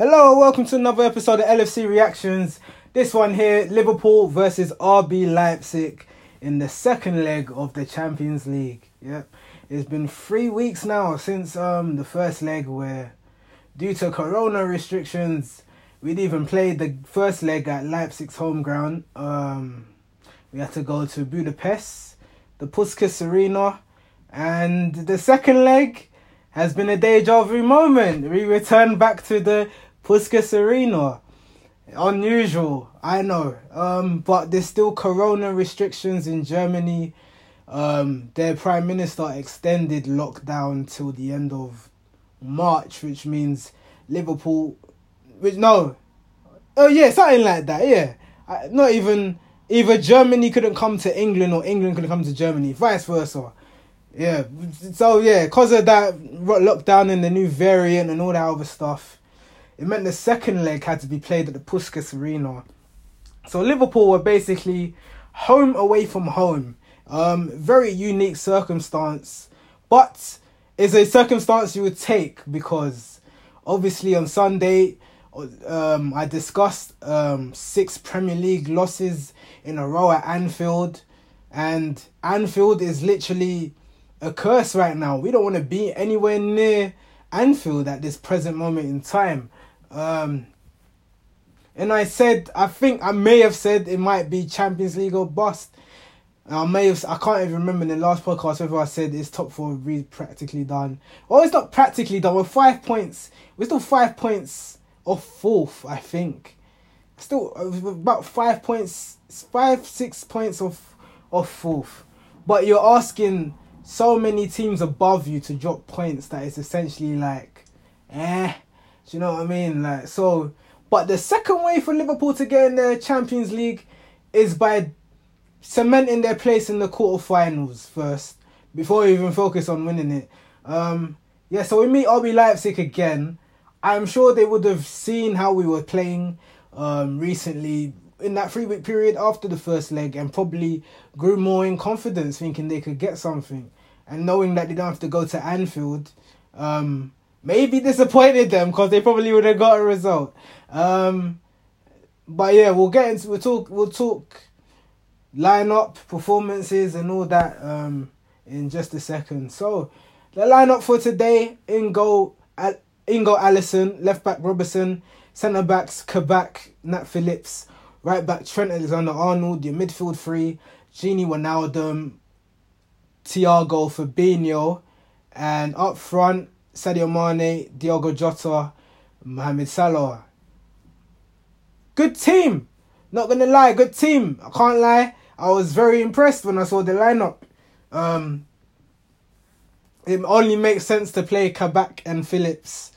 Hello, welcome to another episode of LFC Reactions. This one here, Liverpool versus RB Leipzig in the second leg of the Champions League. Yep. It's been three weeks now since um the first leg where due to corona restrictions we'd even played the first leg at Leipzig's home ground. Um we had to go to Budapest, the Puskas Arena, and the second leg has been a deja vu moment. We return back to the Puskas Arena. Unusual, I know. Um, but there's still corona restrictions in Germany. Um, their prime minister extended lockdown till the end of March, which means Liverpool. Which no, oh yeah, something like that. Yeah, I, not even either Germany couldn't come to England or England couldn't come to Germany, vice versa. Yeah, so yeah, because of that lockdown and the new variant and all that other stuff, it meant the second leg had to be played at the Puskas Arena. So Liverpool were basically home away from home. Um, very unique circumstance, but it's a circumstance you would take because obviously on Sunday, um, I discussed um, six Premier League losses in a row at Anfield, and Anfield is literally a curse right now. We don't want to be anywhere near Anfield at this present moment in time. Um, and I said, I think I may have said it might be Champions League or bust. I may have, I can't even remember in the last podcast whether I said it's top four really practically done. Well, it's not practically done. We're five points. We're still five points off fourth, I think. Still uh, about five points, five six points off off fourth. But you're asking so many teams above you to drop points that it's essentially like, eh do you know what I mean? Like so, but the second way for Liverpool to get in the Champions League is by cementing their place in the quarterfinals first before we even focus on winning it. Um, yeah, so we meet RB Leipzig again. I'm sure they would have seen how we were playing um, recently in that three week period after the first leg and probably grew more in confidence thinking they could get something. And knowing that they don't have to go to Anfield, um, maybe disappointed them because they probably would have got a result. Um, but yeah, we'll get into we'll talk we'll talk lineup performances and all that um, in just a second. So the lineup for today: Ingo Al- Ingo Alisson, left back Robertson, centre backs Kabak, Nat Phillips, right back Trent Alexander Arnold, your midfield three: Gini Wijnaldum, Thiago Fabinho, and up front Sadio Mane, Diogo Jota, Mohamed Salah. Good team. Not gonna lie, good team. I can't lie. I was very impressed when I saw the lineup. Um, it only makes sense to play Kabak and Phillips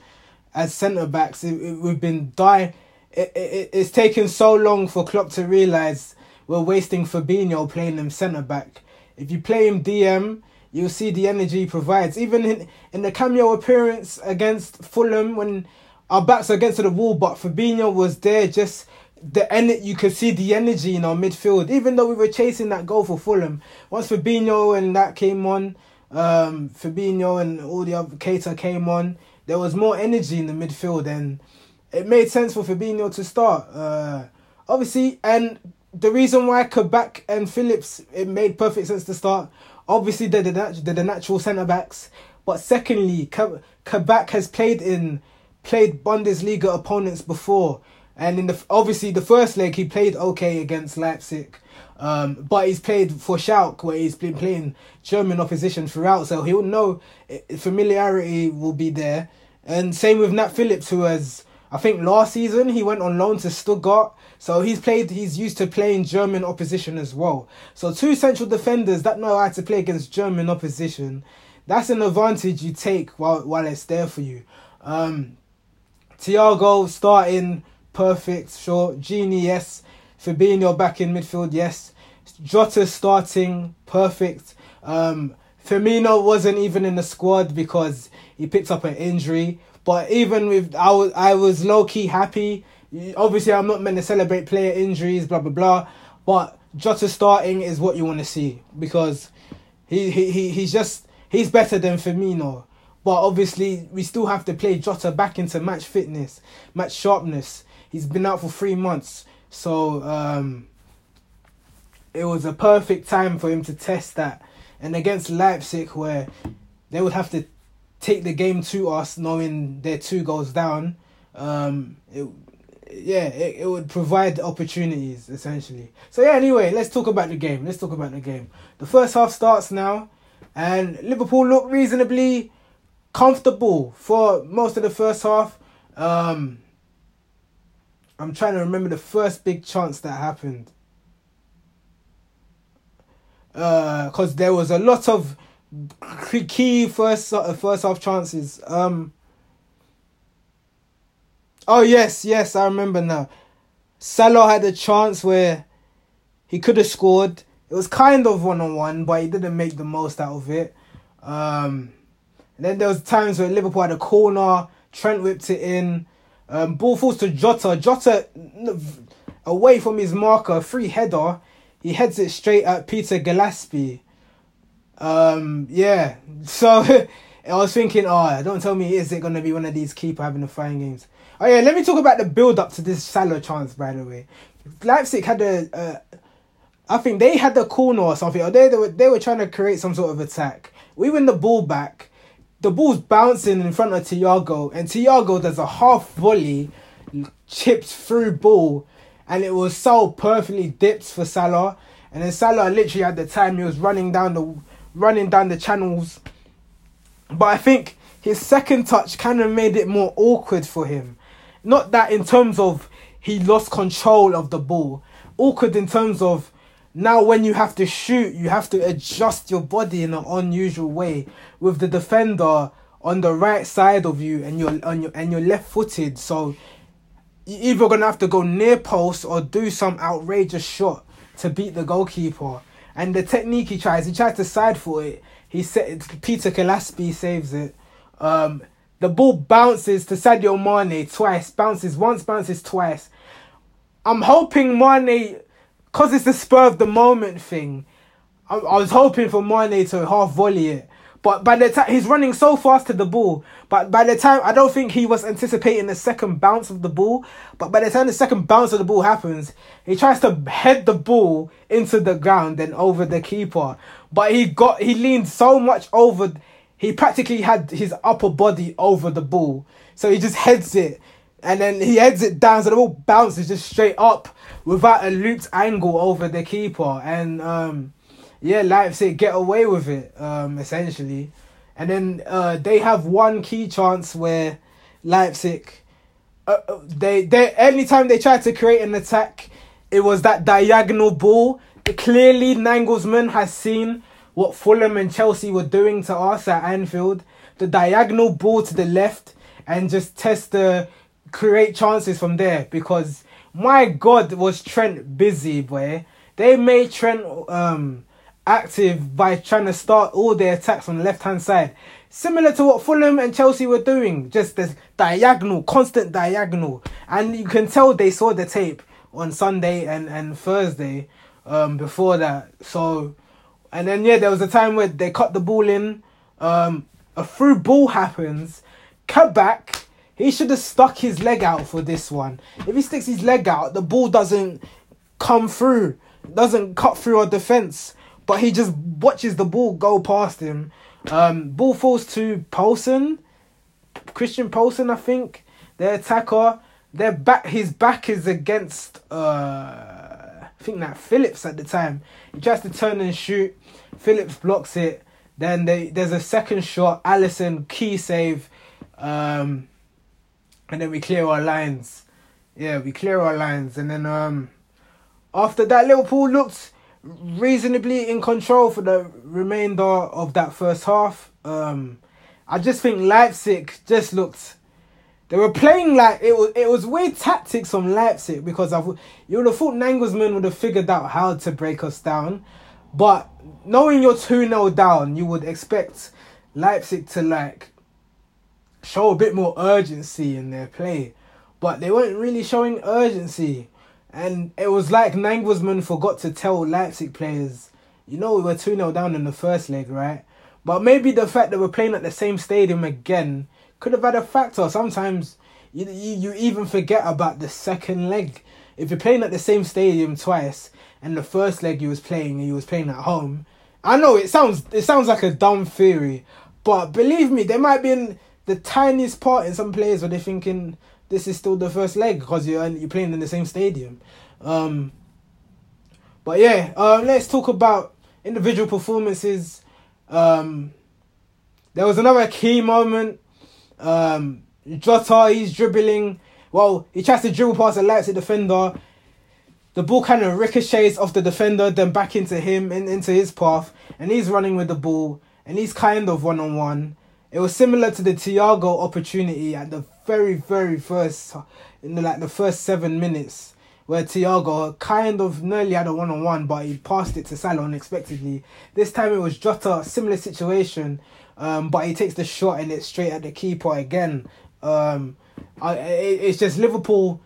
as centre backs. It, it, we've been dying. It, it, it's taken so long for Klopp to realise we're wasting Fabinho playing him centre back. If you play him DM, you'll see the energy he provides. Even in, in the cameo appearance against Fulham when our backs are against the wall, but Fabinho was there just the en- you could see the energy in our midfield. Even though we were chasing that goal for Fulham, once Fabinho and that came on, um, Fabinho and all the other Keita came on, there was more energy in the midfield, and it made sense for Fabinho to start. Uh, obviously, and the reason why Kabak and Phillips it made perfect sense to start Obviously, they're the, they're the natural centre backs. But secondly, Kabak has played in played Bundesliga opponents before, and in the obviously the first leg he played okay against Leipzig, um, but he's played for Schalke where he's been playing German opposition throughout, so he'll know familiarity will be there. And same with Nat Phillips, who has I think last season he went on loan to Stuttgart, so he's played. He's used to playing German opposition as well. So two central defenders that know how to play against German opposition. That's an advantage you take while while it's there for you. Um, Thiago starting perfect, sure. Gini, yes. Fabinho back in midfield, yes. Jota starting perfect. Um, Firmino wasn't even in the squad because he picked up an injury. But even with I was I was low key happy. Obviously, I'm not meant to celebrate player injuries, blah blah blah. But Jota starting is what you want to see because he, he, he he's just he's better than Firmino. But obviously, we still have to play Jota back into match fitness, match sharpness. He's been out for three months, so um, it was a perfect time for him to test that. And against Leipzig, where they would have to take the game to us, knowing they're two goals down, um, it, yeah, it, it would provide opportunities essentially. So yeah, anyway, let's talk about the game. Let's talk about the game. The first half starts now, and Liverpool look reasonably comfortable for most of the first half. Um, I'm trying to remember the first big chance that happened. Because uh, there was a lot of key first first half chances. Um, oh yes, yes, I remember now. Salah had a chance where he could have scored. It was kind of one on one, but he didn't make the most out of it. Um, and then there was times where Liverpool had a corner, Trent whipped it in. Um, ball falls to Jota. Jota away from his marker, free header. He heads it straight at Peter Gillespie. Um, yeah. So I was thinking, oh, don't tell me is it gonna be one of these keeper having the fine games. Oh yeah, let me talk about the build up to this Salah chance. By the way, Leipzig had a, uh, I think they had the corner or something, or they, they were they were trying to create some sort of attack. We win the ball back the ball's bouncing in front of Thiago, and Thiago does a half volley, chips through ball, and it was so perfectly dipped for Salah. And then Salah literally at the time he was running down the running down the channels. But I think his second touch kind of made it more awkward for him. Not that in terms of he lost control of the ball. Awkward in terms of now when you have to shoot, you have to adjust your body in an unusual way with the defender on the right side of you and you're on your and you're left footed. So you're either gonna have to go near post or do some outrageous shot to beat the goalkeeper. And the technique he tries, he tries to side for it. He said Peter Gillespie saves it. Um, the ball bounces to Sadio Mane twice, bounces once, bounces twice. I'm hoping Mane because it's the spur of the moment thing. I, I was hoping for Mane to half volley it. But by the time he's running so fast to the ball, but by the time I don't think he was anticipating the second bounce of the ball. But by the time the second bounce of the ball happens, he tries to head the ball into the ground and over the keeper. But he got he leaned so much over, he practically had his upper body over the ball, so he just heads it and then he heads it down, so the ball bounces just straight up without a looped angle over the keeper, and um, yeah, Leipzig get away with it um, essentially, and then uh, they have one key chance where Leipzig, uh, uh they they anytime they try to create an attack, it was that diagonal ball. Clearly, Nagelsmann has seen what Fulham and Chelsea were doing to us at Anfield. The diagonal ball to the left and just test the create chances from there because my God was Trent busy, boy. They made Trent um active by trying to start all their attacks on the left hand side. Similar to what Fulham and Chelsea were doing, just this diagonal, constant diagonal. And you can tell they saw the tape on Sunday and, and Thursday um before that. So and then yeah, there was a time where they cut the ball in, um a through ball happens, cut back, he should have stuck his leg out for this one. If he sticks his leg out, the ball doesn't come through, doesn't cut through our defense. But he just watches the ball go past him. Um, ball falls to Poulsen, Christian Poulsen, I think. Their attacker. Their back, his back is against. Uh, I think that Phillips at the time. He tries to turn and shoot. Phillips blocks it. Then they, there's a second shot. Alisson key save. Um, and then we clear our lines. Yeah, we clear our lines, and then um, after that, Liverpool looked reasonably in control for the remainder of that first half. Um, I just think Leipzig just looked. They were playing like it was. It was weird tactics from Leipzig because I you would have thought Nagelsmann would have figured out how to break us down, but knowing you're two 0 down, you would expect Leipzig to like show a bit more urgency in their play, but they weren't really showing urgency. And it was like Nagelsmann forgot to tell Leipzig players, you know, we were 2 0 down in the first leg, right? But maybe the fact that we're playing at the same stadium again could have had a factor. Sometimes you, you, you even forget about the second leg. If you're playing at the same stadium twice, and the first leg you was playing, you was playing at home. I know it sounds it sounds like a dumb theory, but believe me, there might be in the tiniest part in some players where they're thinking this is still the first leg because you're you're playing in the same stadium. Um, but yeah, um, let's talk about individual performances. Um, there was another key moment. Um, Jota, he's dribbling. Well, he tries to dribble past a Leipzig defender. The ball kind of ricochets off the defender, then back into him, in, into his path, and he's running with the ball, and he's kind of one on one. It was similar to the Thiago opportunity at the very, very first, in the, like the first seven minutes, where Thiago kind of nearly had a one on one, but he passed it to Salah unexpectedly. This time it was Jota, similar situation, um, but he takes the shot and it's straight at the keeper again. Um, I, it, it's just Liverpool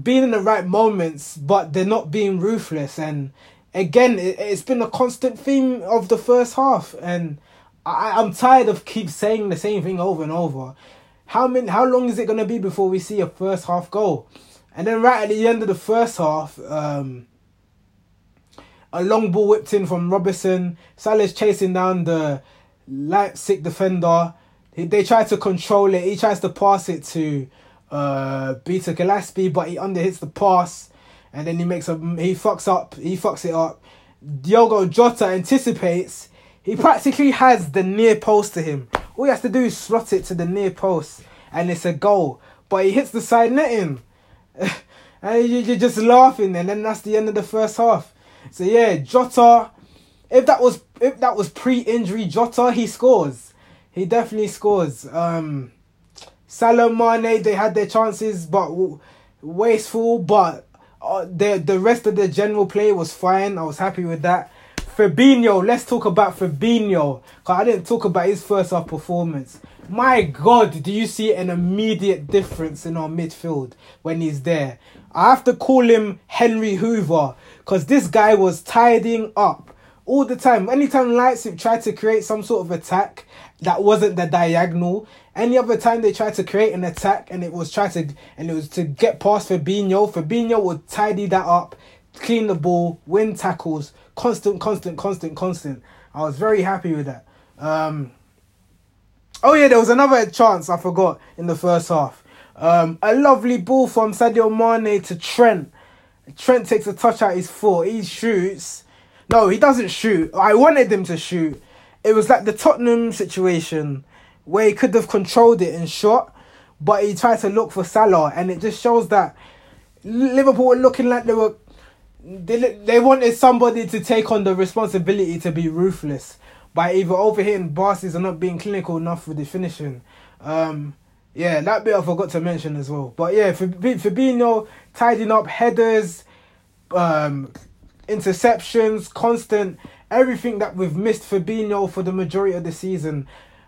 being in the right moments, but they're not being ruthless. And again, it, it's been a constant theme of the first half, and I, I'm tired of keep saying the same thing over and over. How many? How long is it gonna be before we see a first half goal? And then right at the end of the first half, um, a long ball whipped in from Robertson. Salah's chasing down the Leipzig defender. He, they try to control it. He tries to pass it to uh, Peter Gillespie, but he underhits the pass, and then he makes a he fucks up. He fucks it up. Diogo Jota anticipates. He practically has the near post to him. All he has to do is slot it to the near post, and it's a goal. But he hits the side netting, and you're just laughing, and then that's the end of the first half. So yeah, Jota. If that was if that was pre-injury Jota, he scores. He definitely scores. Um, Salah, Mane, they had their chances, but wasteful. But uh, the the rest of the general play was fine. I was happy with that. Fabinho, let's talk about Fabinho. Cause I didn't talk about his first half performance. My God, do you see an immediate difference in our midfield when he's there? I have to call him Henry Hoover because this guy was tidying up all the time. Anytime Leipzig tried to create some sort of attack that wasn't the diagonal, any other time they tried to create an attack and it was try to and it was to get past Fabinho, Fabinho would tidy that up, clean the ball, win tackles, constant, constant, constant, constant. I was very happy with that. Um, oh yeah, there was another chance I forgot in the first half. Um, a lovely ball from Sadio Mane to Trent. Trent takes a touch out his foot. He shoots. No, he doesn't shoot. I wanted him to shoot. It was like the Tottenham situation where he could have controlled it and shot, but he tried to look for Salah, and it just shows that Liverpool were looking like they were they they wanted somebody to take on the responsibility to be ruthless by either overhitting passes or not being clinical enough with the finishing. Um, yeah, that bit I forgot to mention as well. But yeah, for Fabinho tidying up headers, um, interceptions, constant everything that we've missed Fabinho for the majority of the season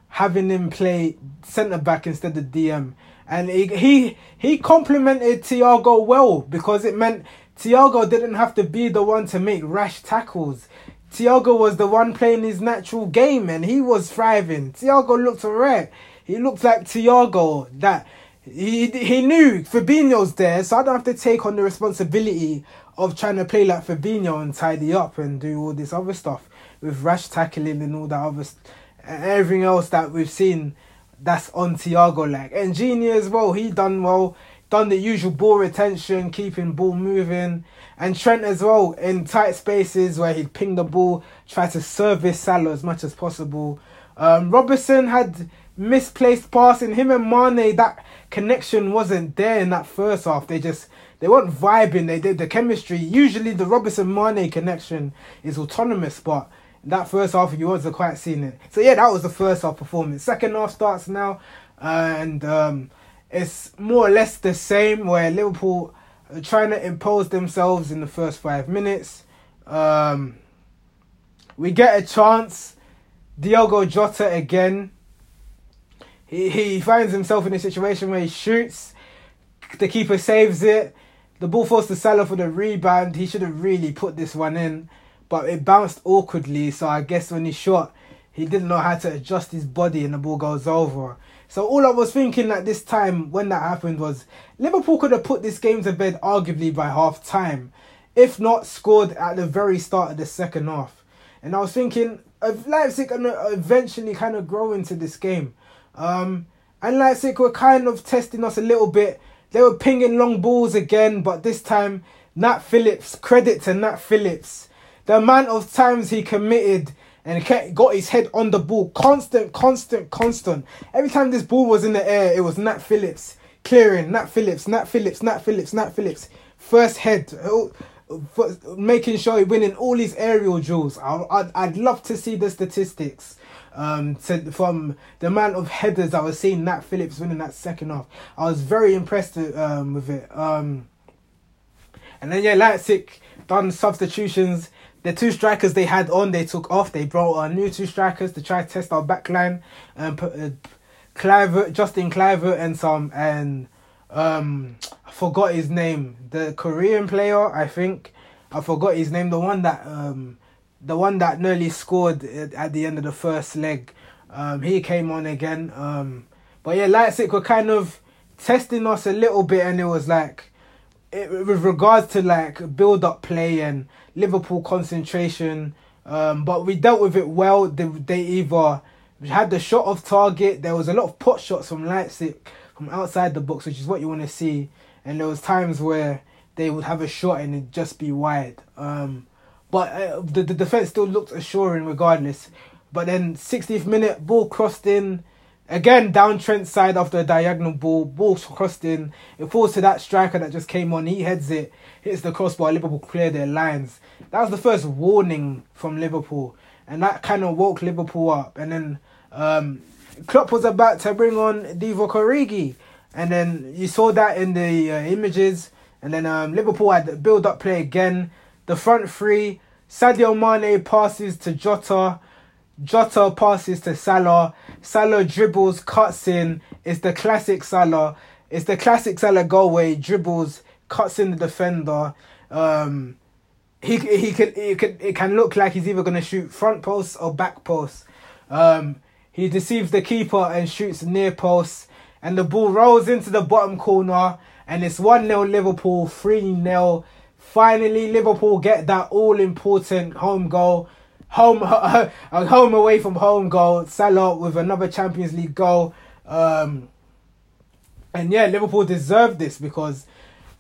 having him play centre back instead of DM. And he he, he complimented Thiago well because it meant Thiago didn't have to be the one to make rash tackles. Thiago was the one playing his natural game and he was thriving. Thiago looked alright. He looked like Thiago that he he knew Fabinho's there, so I don't have to take on the responsibility of trying to play like Fabinho and tidy up and do all this other stuff with rash tackling and all that other st- everything else that we've seen that's on Thiago like. And Gini as well, he done well, done the usual ball retention, keeping ball moving. And Trent as well in tight spaces where he'd ping the ball, try to service Salah as much as possible. Um, Robertson had misplaced passing. Him and Mane, that connection wasn't there in that first half. They just they weren't vibing. They did the chemistry. Usually the Robertson Mane connection is autonomous, but that first half you wasn't quite seeing it. So yeah, that was the first half performance. Second half starts now, and um, it's more or less the same. Where Liverpool are trying to impose themselves in the first five minutes. Um, we get a chance. Diogo Jota again. He he finds himself in a situation where he shoots. The keeper saves it. The ball falls to Salah for the rebound. He should have really put this one in but it bounced awkwardly. So I guess when he shot, he didn't know how to adjust his body and the ball goes over. So all I was thinking at this time when that happened was Liverpool could have put this game to bed arguably by half time, if not scored at the very start of the second half. And I was thinking of Leipzig and eventually kind of grow into this game. Um, and Leipzig were kind of testing us a little bit. They were pinging long balls again, but this time Nat Phillips, credit to Nat Phillips. The amount of times he committed and he got his head on the ball. Constant, constant, constant. Every time this ball was in the air, it was Nat Phillips clearing. Nat Phillips, Nat Phillips, Nat Phillips, Nat Phillips. First head, oh, making sure he winning all these aerial duels. I'd, I'd love to see the statistics. Um, to, from the amount of headers I was seeing Nat Phillips winning that second half, I was very impressed um, with it. Um, and then yeah, Leipzig done substitutions the two strikers they had on, they took off. They brought on new two strikers to try to test our back line. And put uh, Kluivert, Justin Kluivert, and some and um, I forgot his name. The Korean player, I think. I forgot his name. The one that um, the one that nearly scored at the end of the first leg. Um, he came on again. Um, but yeah, Leipzig were kind of testing us a little bit, and it was like, it, with regards to like build up play and Liverpool concentration. Um, but we dealt with it well. They, they either had the shot of target. There was a lot of pot shots from Leipzig from outside the box, which is what you want to see. And there was times where they would have a shot and it'd just be wide. Um, but uh, the the defense still looked assuring regardless. But then 60th minute ball crossed in. Again, down Trent's side after a diagonal ball, ball crossed in. It falls to that striker that just came on. He heads it, hits the crossbar. Liverpool clear their lines. That was the first warning from Liverpool, and that kind of woke Liverpool up. And then um, Klopp was about to bring on Divock Origi, and then you saw that in the uh, images. And then um, Liverpool had the build up play again. The front three: Sadio Mane passes to Jota. Jota passes to Salah. Salah dribbles, cuts in. It's the classic Salah. It's the classic Salah goal where he dribbles, cuts in the defender. Um, he he can it can it can look like he's either gonna shoot front post or back post. Um, he deceives the keeper and shoots near post, and the ball rolls into the bottom corner, and it's one 0 Liverpool, three 0 Finally, Liverpool get that all important home goal, home a home away from home goal. Salah with another Champions League goal. Um, and yeah, Liverpool deserved this because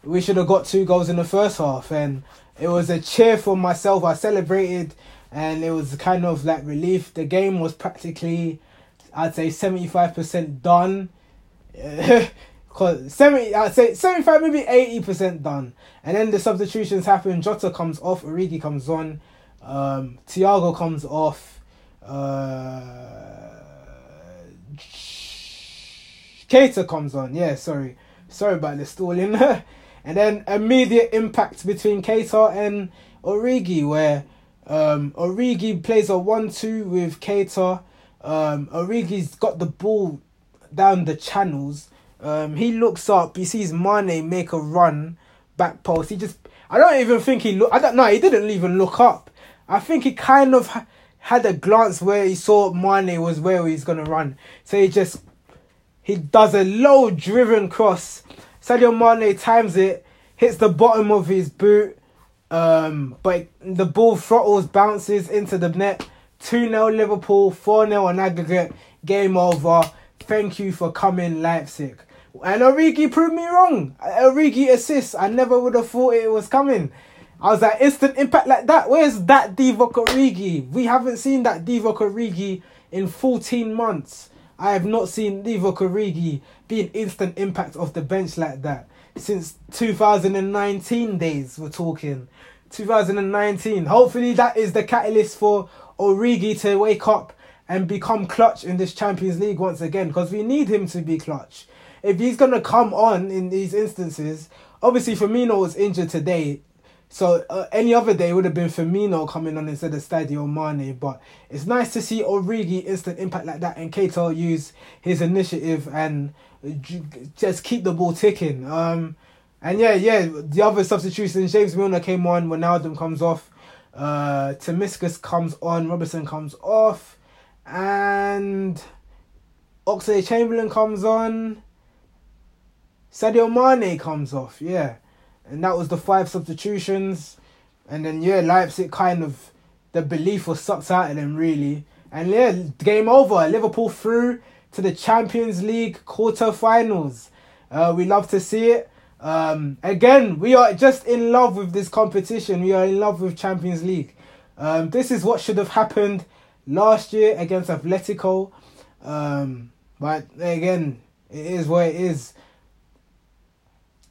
we should have got two goals in the first half and it was a cheer for myself. I celebrated, and it was kind of like relief. The game was practically, I'd say, seventy five percent done. Cause seventy, I'd say seventy five, maybe eighty percent done. And then the substitutions happen. Jota comes off, Origi comes on, um, Thiago comes off. Uh, Keita comes on. Yeah, sorry, sorry about the stalling. And then immediate impact between Keita and Origi, where um, Origi plays a 1 2 with Keita. Um, Origi's got the ball down the channels. Um, he looks up, he sees Mane make a run back post. He just, I don't even think he look. I don't know. He didn't even look up. I think he kind of had a glance where he saw Mane was where he's gonna run. So he just he does a low driven cross Sadio Mane times it, hits the bottom of his boot, um, but the ball throttles, bounces into the net. 2 0 Liverpool, 4 0 on aggregate, game over. Thank you for coming, Leipzig. And Origi proved me wrong. Origi assists. I never would have thought it was coming. I was like, instant impact like that. Where's that Divock Origi? We haven't seen that Divock Origi in 14 months. I have not seen Divock Origi be an instant impact off the bench like that since 2019 days. We're talking 2019. Hopefully, that is the catalyst for Origi to wake up and become clutch in this Champions League once again because we need him to be clutch. If he's gonna come on in these instances, obviously Firmino was injured today. So uh, any other day would have been Firmino coming on instead of Sadio Mane, but it's nice to see Origi instant impact like that and Keita use his initiative and just keep the ball ticking. Um, and yeah, yeah, the other substitutions, James Milner came on, when Ronaldo comes off, uh, Tsimikas comes on, Robertson comes off, and Oxlade Chamberlain comes on. Sadio Mane comes off, yeah. And that was the five substitutions. And then, yeah, Leipzig kind of, the belief was sucked out of them, really. And yeah, game over. Liverpool through to the Champions League quarter-finals. Uh, we love to see it. Um, again, we are just in love with this competition. We are in love with Champions League. Um, this is what should have happened last year against Atletico. Um, but again, it is what it is.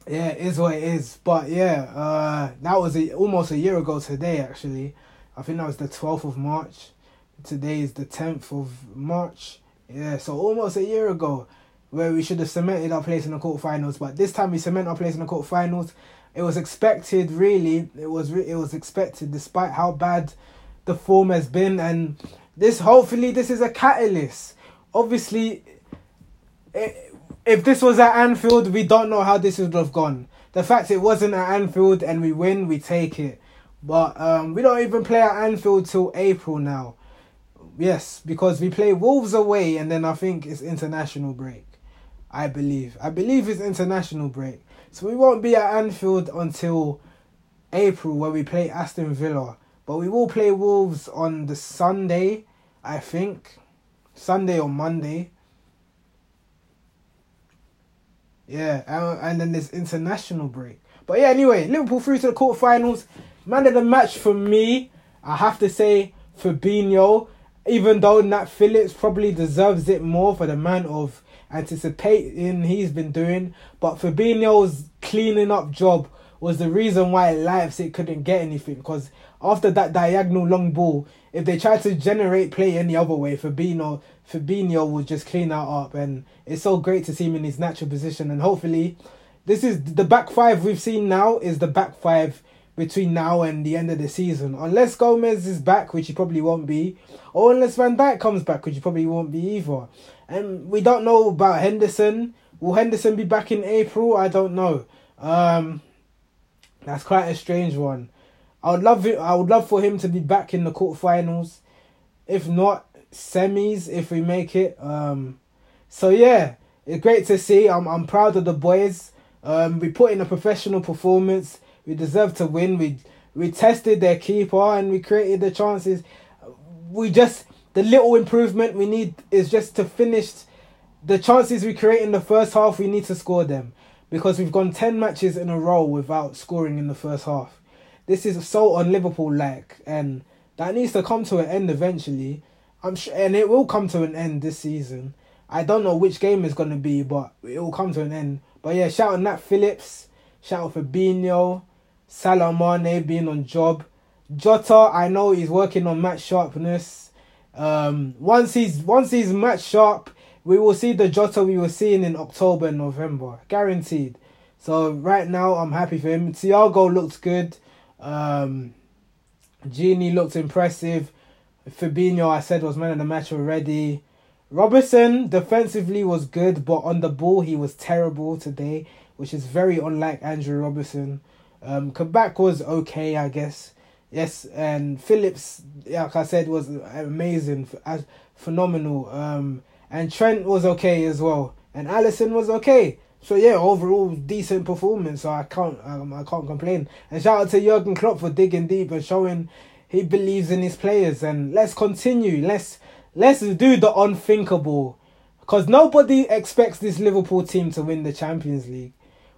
Yeah, it is what it is. But yeah, uh, that was a, almost a year ago today, actually. I think that was the 12th of March. Today is the 10th of March. Yeah, so almost a year ago where we should have cemented our place in the quarterfinals. But this time we cement our place in the quarterfinals. It was expected, really. It was re- it was expected, despite how bad the form has been, and this hopefully this is a catalyst. Obviously, if this was at Anfield, we don't know how this would have gone. The fact it wasn't at Anfield and we win, we take it. But um, we don't even play at Anfield till April now. Yes, because we play Wolves away and then I think it's international break. I believe. I believe it's international break. So we won't be at Anfield until April where we play Aston Villa. But we will play Wolves on the Sunday, I think. Sunday or Monday. Yeah, and, then there's international break. But yeah, anyway, Liverpool through to the quarterfinals. Man of the match for me, I have to say Fabinho. Even though Nat Phillips probably deserves it more for the man of anticipating he's been doing, but Fabinho's cleaning up job was the reason why Leipzig couldn't get anything. Because after that diagonal long ball, if they tried to generate play any other way, Fabinho Fabinho will just clean that up, and it's so great to see him in his natural position. And hopefully, this is the back five we've seen now is the back five between now and the end of the season. Unless Gomez is back, which he probably won't be, or unless Van Dijk comes back, which he probably won't be either. And we don't know about Henderson. Will Henderson be back in April? I don't know. Um, that's quite a strange one. I would love it. I would love for him to be back in the quarterfinals. If not, semis if we make it. Um, so yeah, it's great to see. I'm I'm proud of the boys. Um, we put in a professional performance. We deserve to win. We we tested their keeper and we created the chances. We just the little improvement we need is just to finish the chances we create in the first half. We need to score them because we've gone ten matches in a row without scoring in the first half. This is so on Liverpool like, and that needs to come to an end eventually. I'm sure, and it will come to an end this season. I don't know which game it's gonna be, but it will come to an end. But yeah, shout out Nat Phillips, shout out Fabinho, Salah being on job. Jota, I know he's working on match sharpness. Um, once he's once he's match sharp, we will see the Jota we were seeing in October and November, guaranteed. So right now, I'm happy for him. Thiago looks good. Um, Gini looked impressive. Fabinho, I said, was man of the match already. Robertson defensively was good, but on the ball he was terrible today, which is very unlike Andrew Robertson. Um, Kabak was okay, I guess. Yes, and Phillips, like I said, was amazing, as phenomenal. Um, and Trent was okay as well, and Alisson was okay. So yeah, overall decent performance. So I can't, um, I can't complain. And shout out to Jurgen Klopp for digging deep and showing he believes in his players, and let's continue. Let's let's do the unthinkable, because nobody expects this Liverpool team to win the Champions League.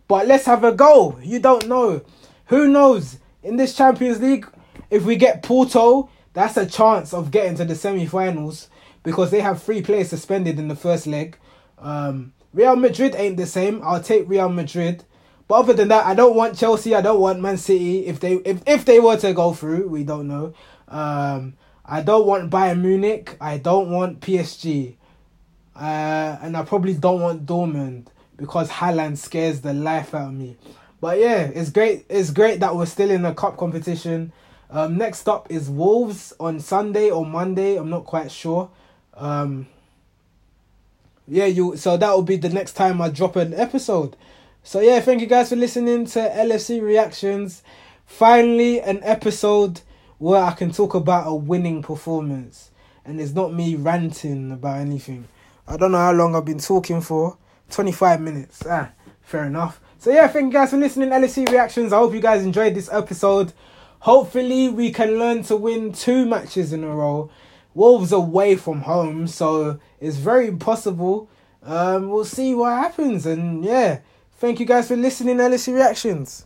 But let's have a go. You don't know. Who knows? In this Champions League, if we get Porto, that's a chance of getting to the semi-finals because they have three players suspended in the first leg. Um, Real Madrid ain't the same. I'll take Real Madrid. But other than that, I don't want Chelsea. I don't want Man City. If they if, if they were to go through, we don't know. Um, I don't want Bayern Munich. I don't want PSG. Uh, and I probably don't want Dortmund because Haaland scares the life out of me. But yeah, it's great. It's great that we're still in the cup competition. Um, next up is Wolves on Sunday or Monday. I'm not quite sure. Um, yeah, you. So that will be the next time I drop an episode. So yeah, thank you guys for listening to LFC reactions. Finally, an episode where I can talk about a winning performance. and it's not me ranting about anything. I don't know how long I've been talking for. 25 minutes. Ah, fair enough. So yeah, thank you guys for listening. To LFC reactions. I hope you guys enjoyed this episode. Hopefully, we can learn to win two matches in a row. Wolves away from home, so it's very possible. Um, we'll see what happens, and yeah, thank you guys for listening. LFC reactions.